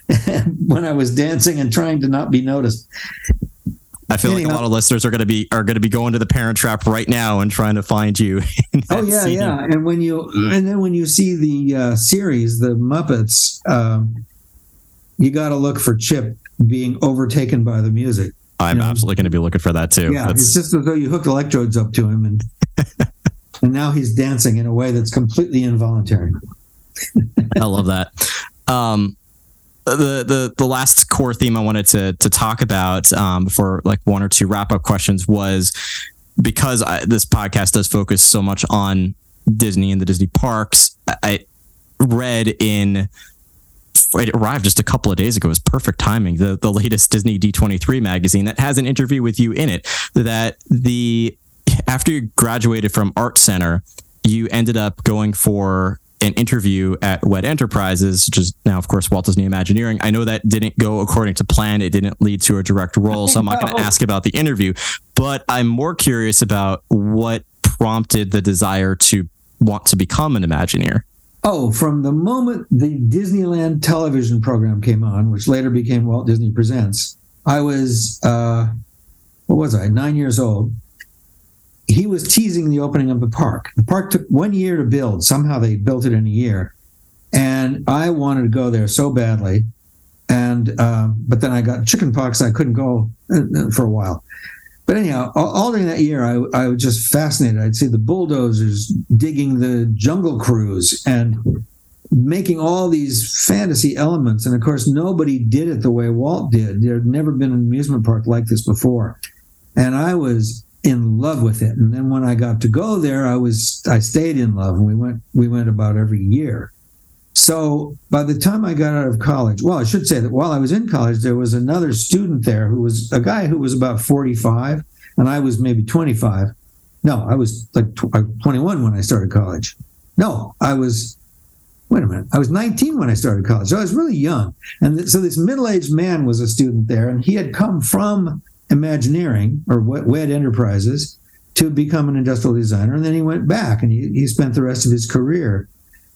*laughs* when I was dancing and trying to not be noticed. I feel Anyhow. like a lot of listeners are going to be are going to be going to the Parent Trap right now and trying to find you. *laughs* Oh yeah, scene. yeah. And when you and then when you see the uh, series, the Muppets, um, you got to look for Chip being overtaken by the music. I'm you know? absolutely going to be looking for that too. Yeah, that's... it's just as though you hooked electrodes up to him, and *laughs* and now he's dancing in a way that's completely involuntary. I love that. Um, the the the last core theme I wanted to to talk about um, before like one or two wrap up questions was because I, this podcast does focus so much on Disney and the Disney parks. I read in it arrived just a couple of days ago. It was perfect timing. The the latest Disney D23 magazine that has an interview with you in it. That the after you graduated from Art Center, you ended up going for an interview at WED Enterprises, which is now, of course, Walt Disney Imagineering. I know that didn't go according to plan. It didn't lead to a direct role. So I'm not going *laughs* to ask about the interview, but I'm more curious about what prompted the desire to want to become an Imagineer. Oh, from the moment the Disneyland television program came on, which later became Walt Disney Presents, I was, uh, what was I, nine years old he was teasing the opening of the park. The park took one year to build. Somehow they built it in a year, and I wanted to go there so badly. And um, but then I got chickenpox. I couldn't go uh, for a while. But anyhow, all, all during that year, I, I was just fascinated. I'd see the bulldozers digging the jungle cruise and making all these fantasy elements. And of course, nobody did it the way Walt did. There had never been an amusement park like this before. And I was in love with it. And then when I got to go there, I was I stayed in love, and we went we went about every year. So by the time I got out of college, well, I should say that while I was in college, there was another student there who was a guy who was about 45, and I was maybe 25. No, I was like 21 when I started college. No, I was wait a minute. I was 19 when I started college. So I was really young. And so this middle aged man was a student there, and he had come from Imagineering or WED Enterprises to become an industrial designer. And then he went back and he, he spent the rest of his career.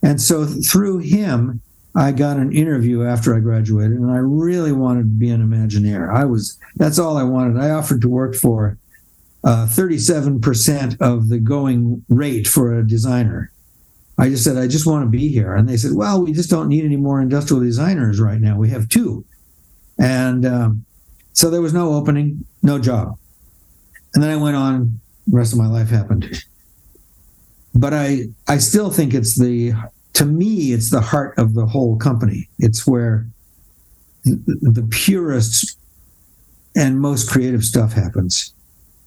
And so through him, I got an interview after I graduated and I really wanted to be an Imagineer. I was, that's all I wanted. I offered to work for uh, 37% of the going rate for a designer. I just said, I just want to be here. And they said, well, we just don't need any more industrial designers right now. We have two. And um, so there was no opening, no job. And then I went on, the rest of my life happened. But I I still think it's the to me it's the heart of the whole company. It's where the, the purest and most creative stuff happens.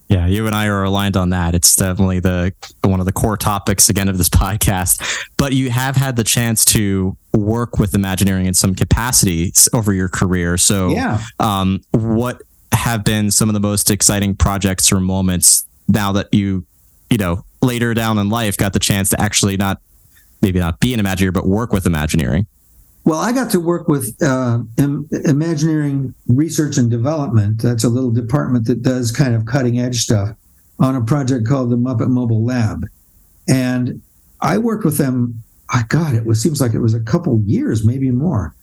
Yeah, you and I are aligned on that. It's definitely the one of the core topics again of this *laughs* podcast. But you have had the chance to work with Imagineering in some capacity over your career. So, yeah. Um, what have been some of the most exciting projects or moments now that you, you know, later down in life got the chance to actually not maybe not be an Imagineer, but work with Imagineering? Well, I got to work with uh, Imagineering Research and Development. That's a little department that does kind of cutting edge stuff on a project called the Muppet Mobile Lab. And I worked with them, I God, it seems like it was a couple years, maybe more,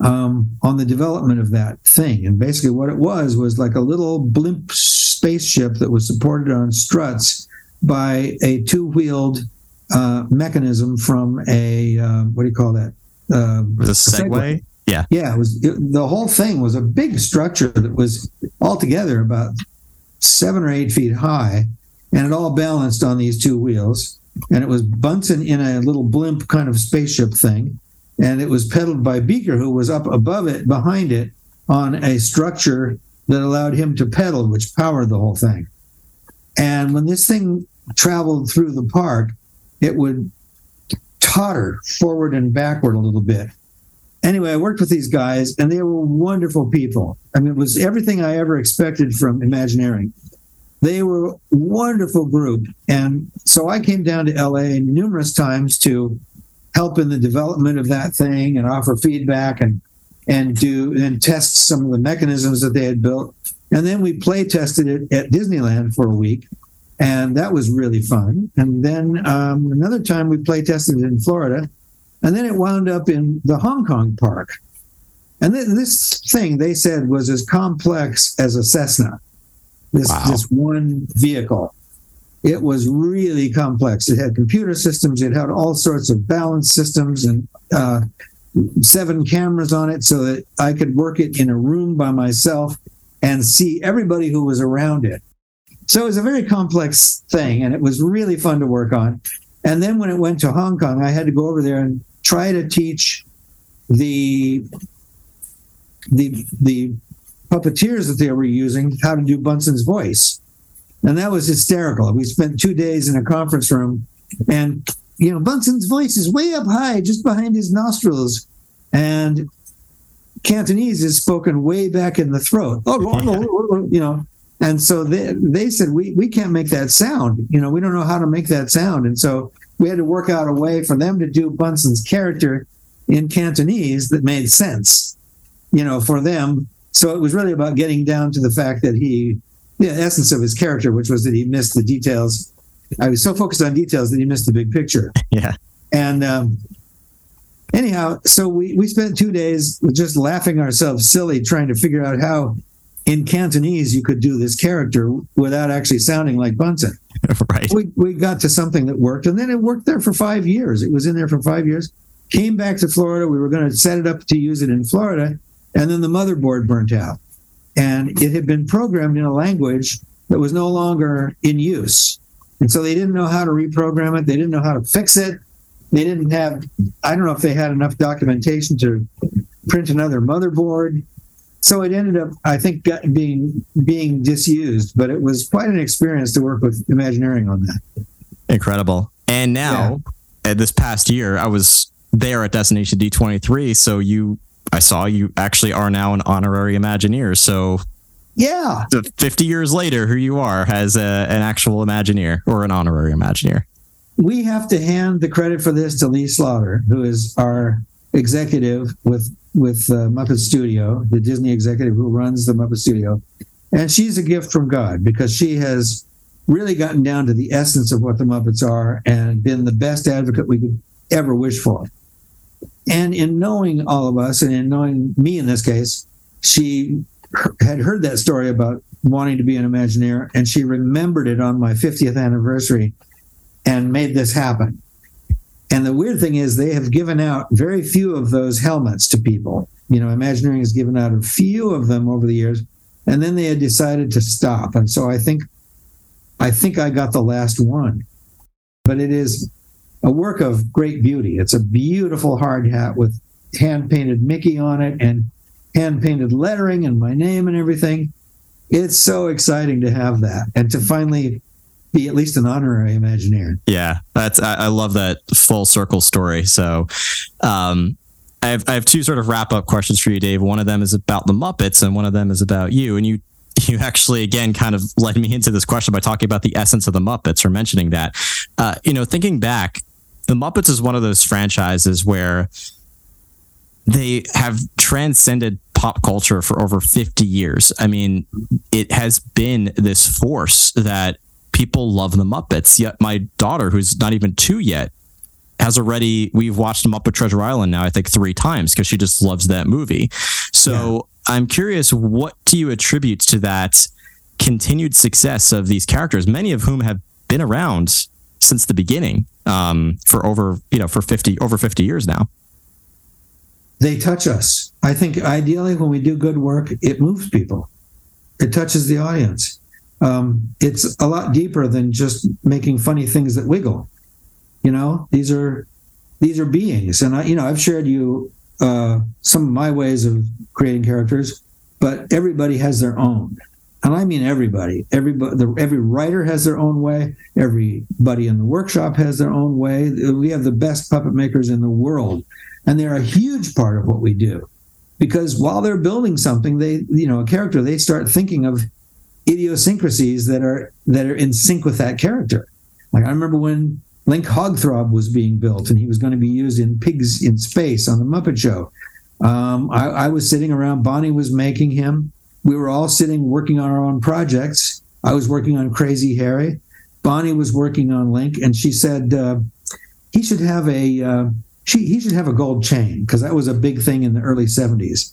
um, on the development of that thing. And basically what it was was like a little blimp spaceship that was supported on struts by a two-wheeled uh, mechanism from a uh, what do you call that? Uh, was a Segway. Segway. Yeah, yeah. It was it, the whole thing was a big structure that was altogether about seven or eight feet high, and it all balanced on these two wheels. And it was Bunsen in a little blimp kind of spaceship thing, and it was pedaled by Beaker, who was up above it, behind it, on a structure that allowed him to pedal, which powered the whole thing. And when this thing traveled through the park, it would totter forward and backward a little bit. Anyway, I worked with these guys and they were wonderful people. I mean, it was everything I ever expected from Imagineering. They were a wonderful group. And so I came down to LA numerous times to help in the development of that thing and offer feedback and and do and test some of the mechanisms that they had built And then we play tested it at Disneyland for a week, and that was really fun. And then um, another time we play tested in Florida, and then it wound up in the Hong Kong park. And th- this thing they said was as complex as a Cessna. This Wow. this one vehicle. It was really complex. It had computer systems. It had all sorts of balance systems and uh, seven cameras on it, so that I could work it in a room by myself and see everybody who was around it. So it was a very complex thing, and it was really fun to work on. And then when it went to Hong Kong, I had to go over there and try to teach the the the puppeteers that they were using how to do Bunsen's voice, and that was hysterical. We spent two days in a conference room, and you know Bunsen's voice is way up high, just behind his nostrils, and Cantonese is spoken way back in the throat. Oh, oh, oh, oh you know. And so they, they said, we, we can't make that sound. You know, we don't know how to make that sound. And so we had to work out a way for them to do Bunsen's character in Cantonese that made sense, you know, for them. So it was really about getting down to the fact that he, the essence of his character, which was that he missed the details. I was so focused on details that he missed the big picture. *laughs* Yeah. And um, anyhow, so we, we spent two days just laughing ourselves silly trying to figure out how in Cantonese you could do this character without actually sounding like Bunsen. *laughs* right. We, we got to something that worked, and then it worked there for five years. It was in there for five years. Came back to Florida. We were going to set it up to use it in Florida, and then the motherboard burnt out. And it had been programmed in a language that was no longer in use. And so they didn't know how to reprogram it. They didn't know how to fix it. They didn't have, I don't know if they had enough documentation to print another motherboard. So it ended up, I think, being being disused. But it was quite an experience to work with Imagineering on that. Incredible. And now, uh, this past year, I was there at Destination D23. So you, I saw you actually are now an honorary Imagineer. So Yeah, 50 years later, who you are as a, an actual Imagineer or an honorary Imagineer. we have to hand the credit for this to Leigh Slaughter, who is our executive with with uh, Muppet Studio, the Disney executive who runs the Muppet Studio, and she's a gift from God because she has really gotten down to the essence of what the Muppets are and been the best advocate we could ever wish for. And in knowing all of us, and in knowing me in this case, she had heard that story about wanting to be an Imagineer, and she remembered it on my 50th anniversary and made this happen. And the weird thing is, they have given out very few of those helmets to people. You know, Imagineering has given out a few of them over the years, and then they had decided to stop. And so I think, I think I got the last one. But it is a work of great beauty. It's a beautiful hard hat with hand painted Mickey on it and hand painted lettering and my name and everything. It's so exciting to have that and to finally be at least an honorary Imagineer. Yeah, that's I, I love that full circle story. So, um, I have I have two sort of wrap up questions for you, Dave. One of them is about the Muppets, and one of them is about you. And you you actually again kind of led me into this question by talking about the essence of the Muppets or mentioning that. Uh, you know, thinking back, the Muppets is one of those franchises where they have transcended pop culture for over 50 years. I mean, it has been this force that people love the Muppets. Yet my daughter, who's not even two yet, has already we've watched them up Muppet Treasure Island now I think three times because she just loves that movie. So I'm curious, what do you attribute to that continued success of these characters, many of whom have been around since the beginning um, for over you know for 50 over 50 years now. they touch us. I think ideally, when we do good work, it moves people. It touches the audience. Um, it's a lot deeper than just making funny things that wiggle. You know, these are these are beings, and I, you know, I've shared you uh, some of my ways of creating characters, but everybody has their own, and I mean everybody. Everybody, the, every writer has their own way. Everybody in the workshop has their own way. We have the best puppet makers in the world and they're a huge part of what we do because while they're building something they you know a character they start thinking of idiosyncrasies that are that are in sync with that character like i remember when link hogthrob was being built and he was going to be used in pigs in space on the muppet show um, I, I was sitting around bonnie was making him we were all sitting working on our own projects. I was working on Crazy Harry. Bonnie was working on Link, and she said uh, he should have a uh, she, he should have a gold chain because that was a big thing in the early '70s.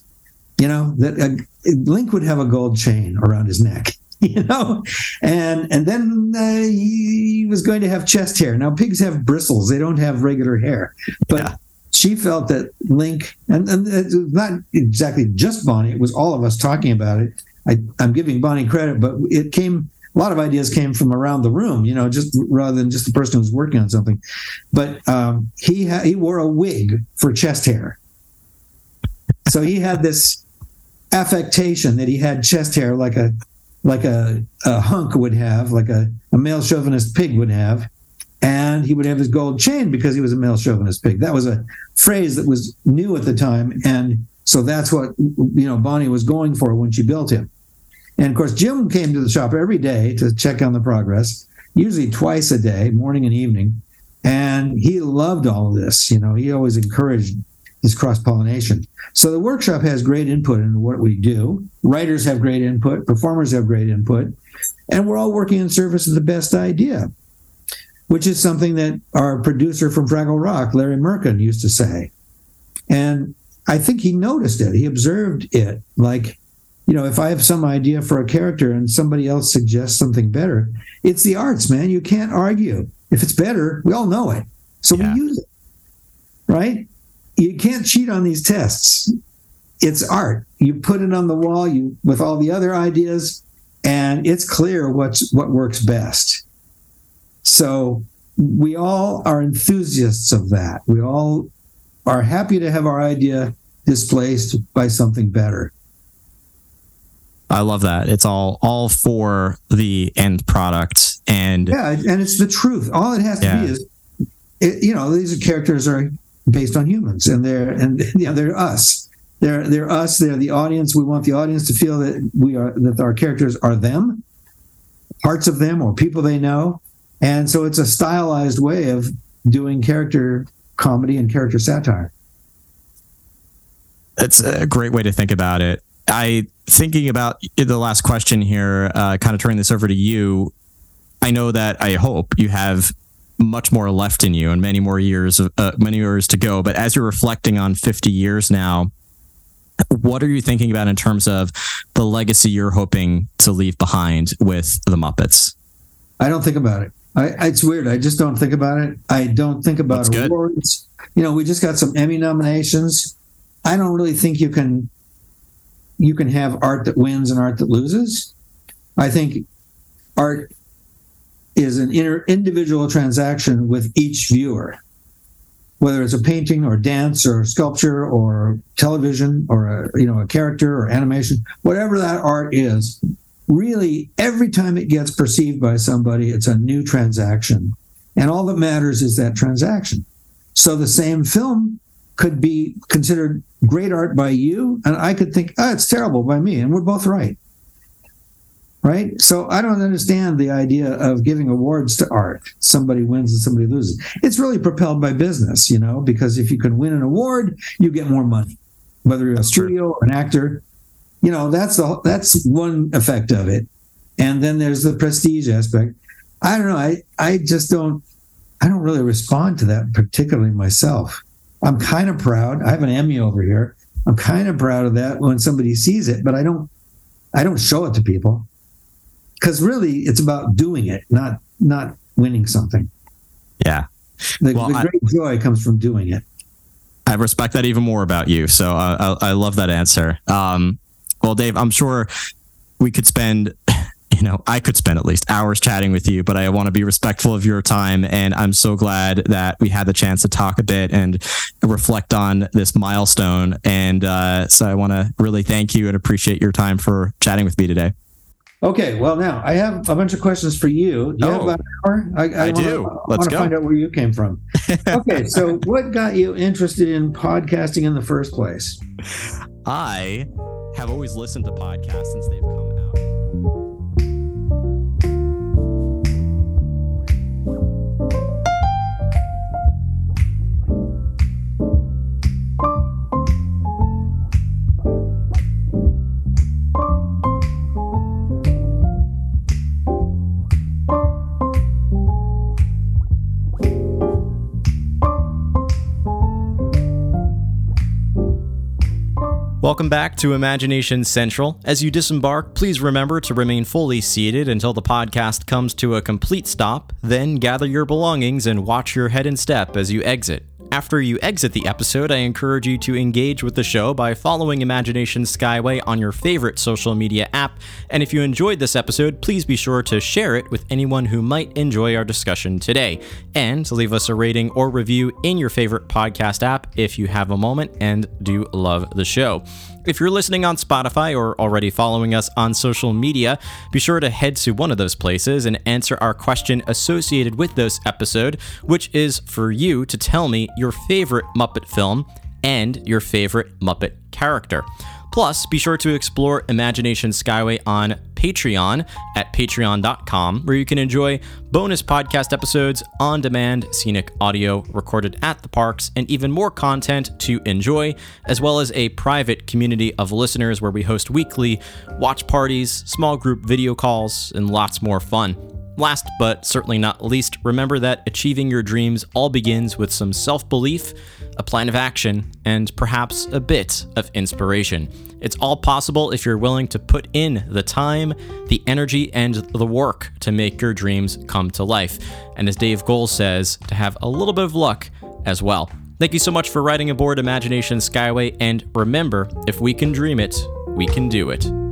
You know that uh, Link would have a gold chain around his neck. *laughs* You know, and and then uh, he was going to have chest hair. Now pigs have bristles; they don't have regular hair. But yeah. she felt that Link, and, and it's not exactly just Bonnie; it was all of us talking about it. I, I'm giving Bonnie credit, but it came a lot of ideas came from around the room, you know, just rather than just the person who's working on something. But um, he ha- he wore a wig for chest hair, so he had this affectation that he had chest hair like a like a, a hunk would have, like a, a male chauvinist pig would have, and he would have his gold chain because he was a male chauvinist pig. That was a phrase that was new at the time, and so that's what you know Bonnie was going for when she built him. And of course, Jim came to the shop every day to check on the progress, usually twice a day, morning and evening. And he loved all of this. You know, he always encouraged his cross pollination. So the workshop has great input into what we do. Writers have great input, performers have great input, and we're all working in service of the best idea, which is something that our producer from Fraggle Rock, Larry Mirkin, used to say. And I think he noticed it. He observed it like you know, if I have some idea for a character and somebody else suggests something better, it's the arts, man. You can't argue. If it's better, we all know it. So yeah. we use it. Right? You can't cheat on these tests. It's art. You put it on the wall you with all the other ideas and it's clear what's what works best. So we all are enthusiasts of that. We all are happy to have our idea displaced by something better. I love that. It's all all for the end product, and yeah, and it's the truth. All it has to yeah. be is, it, you know, these characters are based on humans, and they're and yeah, they're us. They're they're us. They're the audience. We want the audience to feel that we are that our characters are them, parts of them, or people they know, and so it's a stylized way of doing character comedy and character satire. That's a great way to think about it. I thinking about the last question here, uh, kind of turning this over to you. I know that I hope you have much more left in you and many more years, uh, many years to go. But as you're reflecting on 50 years now, what are you thinking about in terms of the legacy you're hoping to leave behind with the Muppets? I don't think about it. I, it's weird. I just don't think about it. I don't think about That's awards. Good. You know, we just got some Emmy nominations. I don't really think you can you can have art that wins and art that loses. I think art is an individual transaction with each viewer, whether it's a painting or dance or sculpture or television or a, you know a character or animation, whatever that art is. Really, every time it gets perceived by somebody, it's a new transaction, and all that matters is that transaction. So the same film could be considered great art by you, and I could think, oh, it's terrible by me, and we're both right. Right? So I don't understand the idea of giving awards to art. Somebody wins and somebody loses. It's really propelled by business, you know, because if you can win an award, you get more money. Whether you're a studio or an actor, you know, that's the that's one effect of it. And then there's the prestige aspect. I don't know. I I just don't I don't really respond to that particularly myself. I'm kind of proud. I have an Emmy over here. I'm kind of proud of that when somebody sees it, but I don't I don't show it to people. Cuz really it's about doing it, not not winning something. Yeah. The, well, the great I, joy comes from doing it. I respect that even more about you. So uh, I, I love that answer. Um, well, Dave, I'm sure we could spend *laughs* you know, I could spend at least hours chatting with you, but I want to be respectful of your time. And I'm so glad that we had the chance to talk a bit and reflect on this milestone. And uh, so I want to really thank you and appreciate your time for chatting with me today. Okay, well, now I have a bunch of questions for you. Do you oh, have about an hour? I, I, I wanna, do. Let's go. find out where you came from. *laughs* okay, so what got you interested in podcasting in the first place? I have always listened to podcasts since they've come Welcome back to Imagination Central. As you disembark, please remember to remain fully seated until the podcast comes to a complete stop, then gather your belongings and watch your head and step as you exit. After you exit the episode, I encourage you to engage with the show by following Imagination Skyway on your favorite social media app. And if you enjoyed this episode, please be sure to share it with anyone who might enjoy our discussion today. And leave us a rating or review in your favorite podcast app if you have a moment and do love the show. If you're listening on Spotify or already following us on social media, be sure to head to one of those places and answer our question associated with this episode, which is for you to tell me your favorite Muppet film and your favorite Muppet character. Plus, be sure to explore Imagination Skyway on Patreon at patreon.com, where you can enjoy bonus podcast episodes, on demand scenic audio recorded at the parks, and even more content to enjoy, as well as a private community of listeners where we host weekly watch parties, small group video calls, and lots more fun. Last but certainly not least, remember that achieving your dreams all begins with some self belief, a plan of action, and perhaps a bit of inspiration. It's all possible if you're willing to put in the time, the energy, and the work to make your dreams come to life. And as Dave Goelz says, to have a little bit of luck as well. Thank you so much for riding aboard Imagination Skyway, and remember, if we can dream it, we can do it.